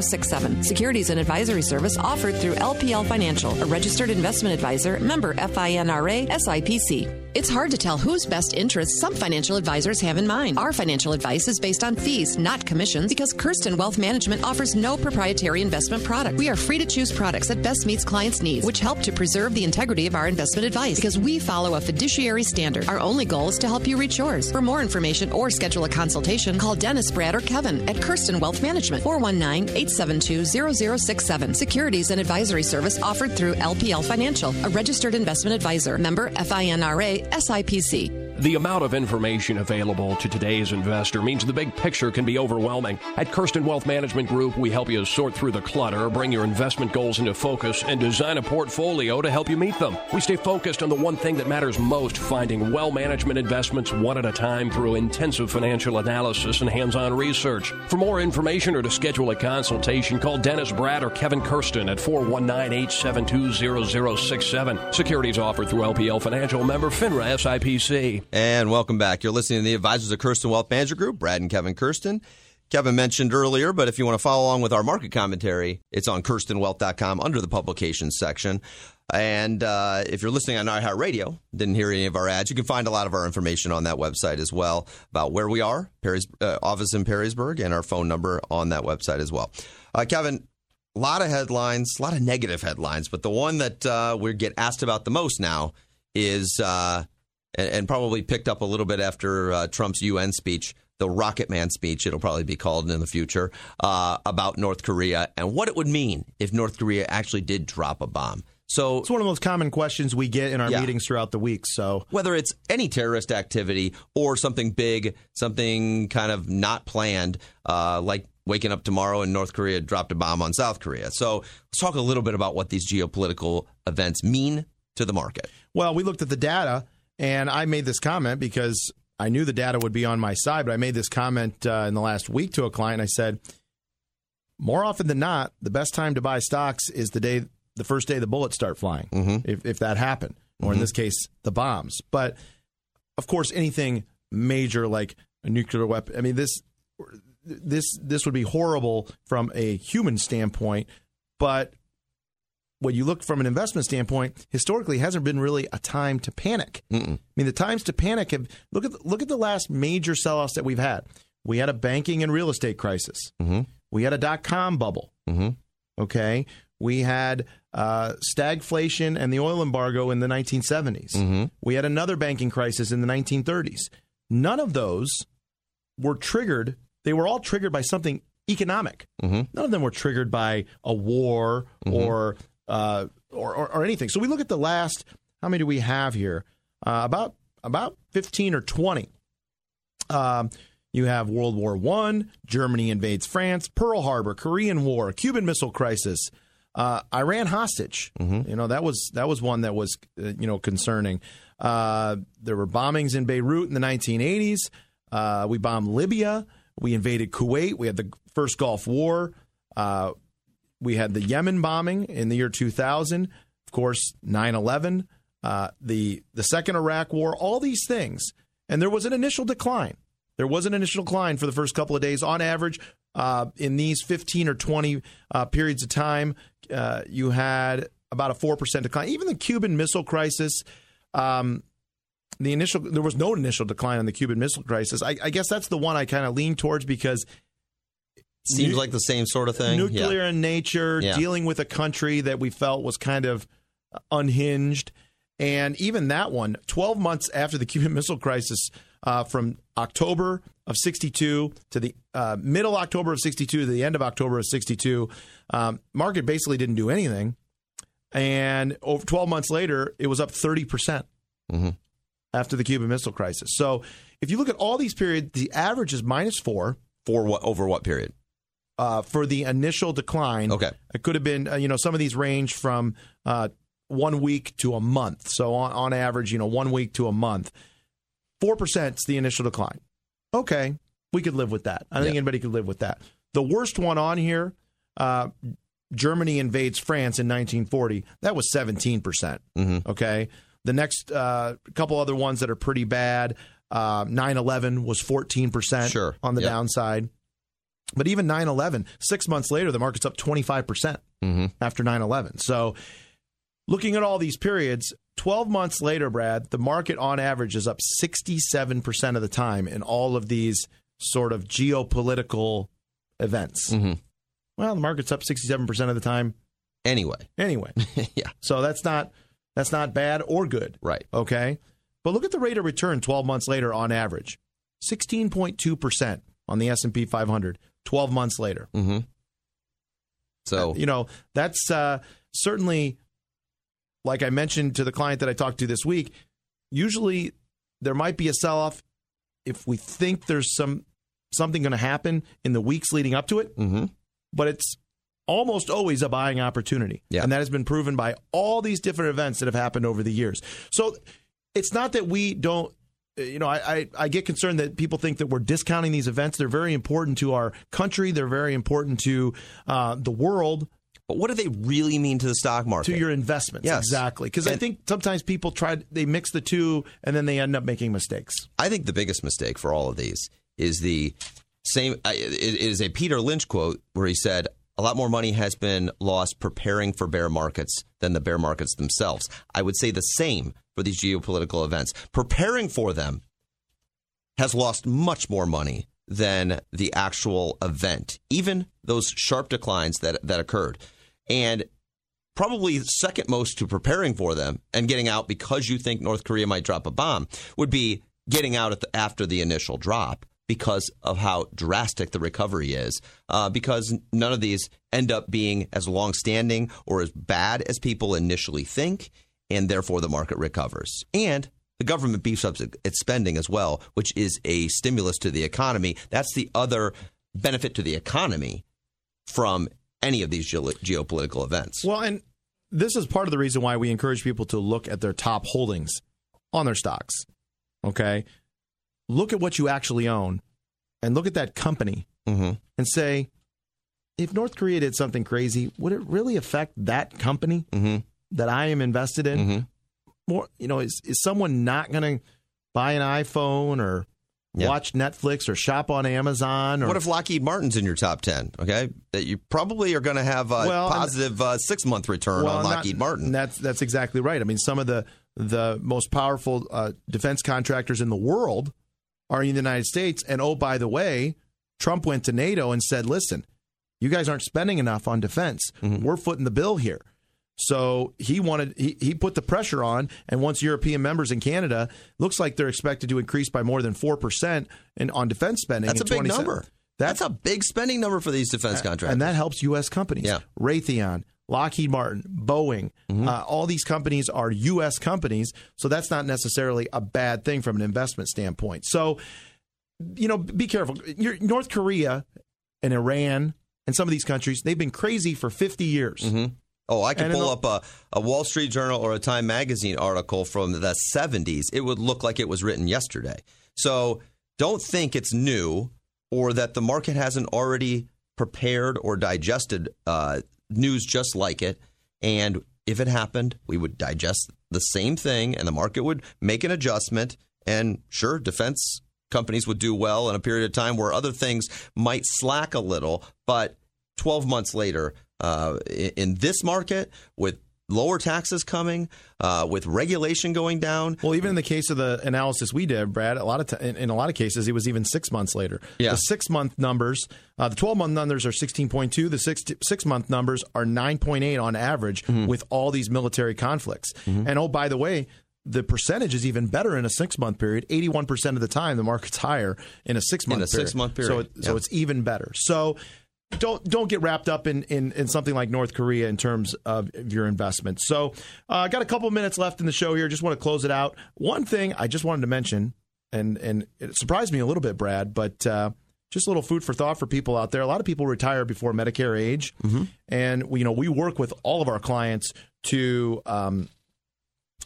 0067. Securities and advisory service offered through LPL Financial, a registered investment advisor, member FINRA, SIPC. acontecer. It's hard to tell whose best interests some financial advisors have in mind. Our financial advice is based on fees, not commissions, because Kirsten Wealth Management offers no proprietary investment product. We are free to choose products that best meets clients' needs, which help to preserve the integrity of our investment advice because we follow a fiduciary standard. Our only goal is to help you reach yours. For more information or schedule a consultation, call Dennis, Brad, or Kevin at Kirsten Wealth Management, 419 872 0067. Securities and advisory service offered through LPL Financial, a registered investment advisor, member FINRA, SIPC. The amount of information available to today's investor means the big picture can be overwhelming. At Kirsten Wealth Management Group, we help you sort through the clutter, bring your investment goals into focus, and design a portfolio to help you meet them. We stay focused on the one thing that matters most finding well management investments one at a time through intensive financial analysis and hands on research. For more information or to schedule a consultation, call Dennis Brad or Kevin Kirsten at 419 872 0067. Securities offered through LPL Financial member FINRA SIPC. And welcome back. You're listening to the advisors of Kirsten Wealth Manager Group, Brad and Kevin Kirsten. Kevin mentioned earlier, but if you want to follow along with our market commentary, it's on kirstenwealth.com under the publications section. And uh, if you're listening on iHeartRadio, didn't hear any of our ads, you can find a lot of our information on that website as well about where we are, Perry's, uh, office in Perrysburg, and our phone number on that website as well. Uh, Kevin, a lot of headlines, a lot of negative headlines, but the one that uh, we get asked about the most now is, uh, and, and, probably picked up a little bit after uh, Trump's UN speech, the Rocket Man speech, it'll probably be called in the future, uh, about North Korea and what it would mean if North Korea actually did drop a bomb. So it's one of the most common questions we get in our Yeah. meetings throughout the week. So whether it's any terrorist activity or something big, something kind of not planned, uh, like waking up tomorrow and North Korea dropped a bomb on South Korea. So let's talk a little bit about what these geopolitical events mean to the market. Well, we looked at the data, and I made this comment because I knew the data would be on my side. But I made this comment uh, in the last week to a client. I said, more often than not, the best time to buy stocks is the day, the first day the bullets start flying, if, if that happened, or in this case, the bombs. But of course, anything major like a nuclear weapon. I mean, this this this would be horrible from a human standpoint, but when you look from an investment standpoint, historically hasn't been really a time to panic. I mean, the times to panic have look at look at the last major sell-offs that we've had. We had a banking and real estate crisis. Mm-hmm. We had a dot com bubble. Mm-hmm. Okay, we had uh, stagflation and the oil embargo in the 1970s. Mm-hmm. We had another banking crisis in the 1930s. None of those were triggered. They were all triggered by something economic. None of them were triggered by a war or, uh, or, or or anything. So we look at the last. How many do we have here? Uh, about about fifteen or twenty. Um, you have World War One, Germany invades France, Pearl Harbor, Korean War, Cuban Missile Crisis, uh, Iran hostage. You know that was that was one that was uh, you know concerning. Uh, there were bombings in Beirut in the 1980s. Uh, we bombed Libya. We invaded Kuwait. We had the first Gulf War. We had the Yemen bombing in the year 2000, of course, 9 11, uh, the, the second Iraq war, all these things. And there was an initial decline. There was an initial decline for the first couple of days. On average, uh, in these 15 or 20 uh, periods of time, uh, you had about a 4% decline. Even the Cuban Missile Crisis, um, the initial there was no initial decline on the Cuban Missile Crisis. I, I guess that's the one I kind of lean towards because Seems like the same sort of thing. nuclear Yeah. in nature, Yeah. dealing with a country that we felt was kind of unhinged. And even that one, 12 months after the Cuban Missile Crisis, uh, from October of 62 to the uh, middle October of 62 to the end of October of 62, um, market basically didn't do anything. And over 12 months later, it was up 30% after the Cuban Missile Crisis. So if you look at all these periods, the average is minus four. For what? Over what period? Uh, for the initial decline. Okay. It could have been, uh, you know, some of these range from uh, one week to a month. So on, on average, you know, one week to a month. 4% is the initial decline. Okay. We could live with that. I think anybody could live with that. The worst one on here, uh, Germany invades France in 1940. That was 17%. percent Okay. The next uh, couple other ones that are pretty bad 9 11 was 14% Sure. on the Yep. downside. But even 9 11, six months later, the market's up 25% Mm-hmm. after 9 11. So looking at all these periods, 12 months later, Brad, the market on average is up 67% of the time in all of these sort of geopolitical events. Mm-hmm. Well, the market's up 67% of the time Anyway. anyway. yeah. So that's not that's not bad or good. Right. Okay. But look at the rate of return 12 months later on average. 16.2% on the S&P 500 12 months later. Mm-hmm. So you know, that's uh, certainly like I mentioned to the client that I talked to this week, usually there might be a sell-off if we think there's some something going to happen in the weeks leading up to it. Mm-hmm. But it's almost always a buying opportunity. Yeah. And that has been proven by all these different events that have happened over the years. So it's not that we don't you know, I, I, I get concerned that people think that we're discounting these events. They're very important to our country. They're very important to uh, the world. But what do they really mean to the stock market? To your investments, Yes. exactly. Because I think sometimes people try, they mix the two, and then they end up making mistakes. I think the biggest mistake for all of these is the same. It is a Peter Lynch quote where he said, "A lot more money has been lost preparing for bear markets than the bear markets themselves." I would say the same for these geopolitical events. Preparing for them has lost much more money than the actual event, even those sharp declines that that occurred, and probably second most to preparing for them and getting out because you think North Korea might drop a bomb would be getting out the, after the initial drop because of how drastic the recovery is. Uh, because none of these end up being as long-standing or as bad as people initially think, and therefore the market recovers. And the government beefs up its spending as well, which is a stimulus to the economy. That's the other benefit to the economy from any of these geo- geopolitical events. Well, and this is part of the reason why we encourage people to look at their top holdings on their stocks. Okay. Look at what you actually own and look at that company Mm-hmm. and say, if North Korea did something crazy, would it really affect that company Mm-hmm. That I am invested in? More, you know, is, is someone not going to buy an iPhone or Yeah. watch Netflix or shop on Amazon? Or What if Lockheed Martin's in your top 10? Okay. That you probably are going to have a Well, positive uh, six month return Well, on not- Lockheed Martin. That's that's exactly right. I mean, some of the the most powerful uh, defense contractors in the world are in the United States. And oh, by the way, Trump went to NATO and said, "Listen, you guys aren't spending enough on defense. Mm-hmm. We're footing the bill here." So he wanted he, he put the pressure on, and once European members in Canada looks like they're expected to increase by more than four percent in on defense spending. That's a big number. That's, a big spending number for these defense contracts, and that helps U.S. companies. Yeah. Raytheon, Lockheed Martin, Boeing, Mm-hmm. uh, all these companies are U.S. companies. So that's not necessarily a bad thing from an investment standpoint. So, you know, be careful. You're, North Korea and Iran and some of these countries, they've been crazy for 50 years. Oh, I can pull up a, a Wall Street Journal or a Time Magazine article from the 70s. It would look like it was written yesterday. So don't think it's new or that the market hasn't already prepared or digested uh, news just like it. And if it happened, we would digest the same thing and the market would make an adjustment. And sure, defense companies would do well in a period of time where other things might slack a little. But 12 months later, uh, in, in this market, with lower taxes coming, uh, with regulation going down. Well, even in the case of the analysis we did, Brad, a lot of t- in, in, a lot of cases, it was even six months later. Yeah. The six month numbers, uh, the twelve month numbers are sixteen point two. The six six month numbers are nine point eight on average Mm-hmm. with all these military conflicts. And oh, by the way. The percentage is even better in a six month period. 81% of the time, the market's higher in a six month In a six-month period, So, it, so it's even better. So don't don't get wrapped up in, in, in something like North Korea in terms of your investment. So uh, I got a couple minutes left in the show here. Just want to close it out. One thing I just wanted to mention, and and it surprised me a little bit, Brad, but uh, just a little food for thought for people out there. A lot of people retire before Medicare age, and we, you know we work with all of our clients to um,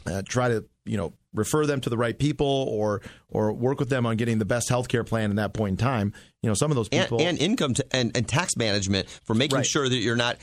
uh, try to you know refer them to the right people or or work with them on getting the best healthcare plan in that point in time. You know, some of those people and income to, and, and tax management for making Right. sure that you're not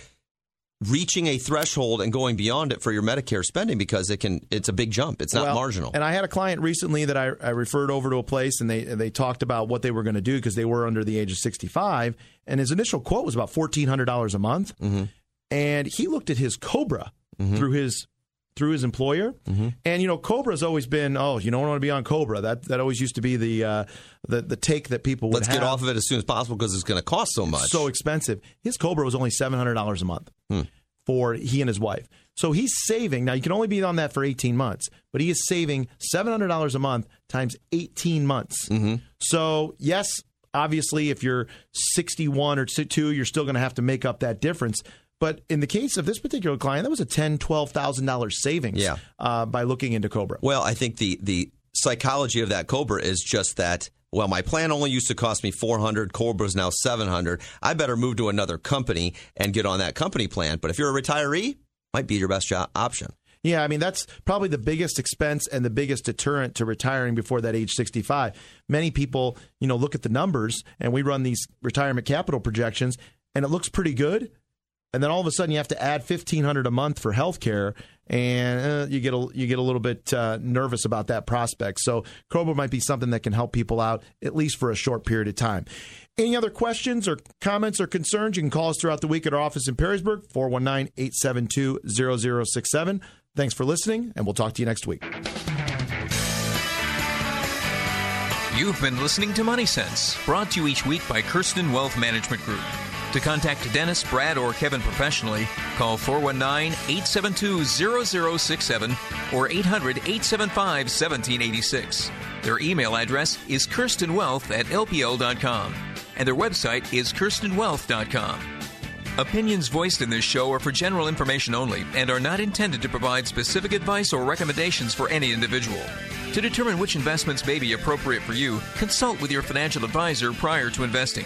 reaching a threshold and going beyond it for your Medicare spending because it can it's a big jump. It's not Well, marginal. And I had a client recently that I, I referred over to a place, and they they talked about what they were going to do because they were under the age of sixty five, and his initial quote was about fourteen hundred dollars a month, Mm-hmm. and he looked at his Cobra through his through his employer, Mm-hmm. and you know Cobra's always been oh you don't want to be on Cobra that that always used to be the uh, the the take that people would Let's have. get off of it as soon as possible because it's going to cost so much. so expensive. His Cobra was only seven hundred dollars a month Hmm. for he and his wife. So he's saving now. You can only be on that for eighteen months, but he is saving seven hundred dollars a month times eighteen months. Mm-hmm. So yes, obviously, if you're sixty-one or two, you're still going to have to make up that difference. But in the case of this particular client, that was a ten, twelve thousand dollars savings. Yeah. Uh, by looking into Cobra. Well, I think the the psychology of that Cobra is just that. Well, my plan only used to cost me four hundred. Cobra's now seven hundred. I better move to another company and get on that company plan. But if you're a retiree, might be your best job option. Yeah, I mean that's probably the biggest expense and the biggest deterrent to retiring before that age 65. Many people, you know, look at the numbers and we run these retirement capital projections and it looks pretty good. And then all of a sudden you have to add 1500 a month for health care and uh, you get a you get a little bit uh, nervous about that prospect. So Cobra might be something that can help people out at least for a short period of time. Any other questions or comments or concerns, you can call us throughout the week at our office in Perrysburg, 419 872 0067. Thanks for listening, and we'll talk to you next week. You've been listening to Money Sense, brought to you each week by Kirsten Wealth Management Group. To contact Dennis, Brad, or Kevin professionally, call 419 872 0067 or 800 875 1786. Their email address is kirstenwealth at lpl.com, and their website is kirstenwealth.com. Opinions voiced in this show are for general information only and are not intended to provide specific advice or recommendations for any individual. To determine which investments may be appropriate for you, consult with your financial advisor prior to investing.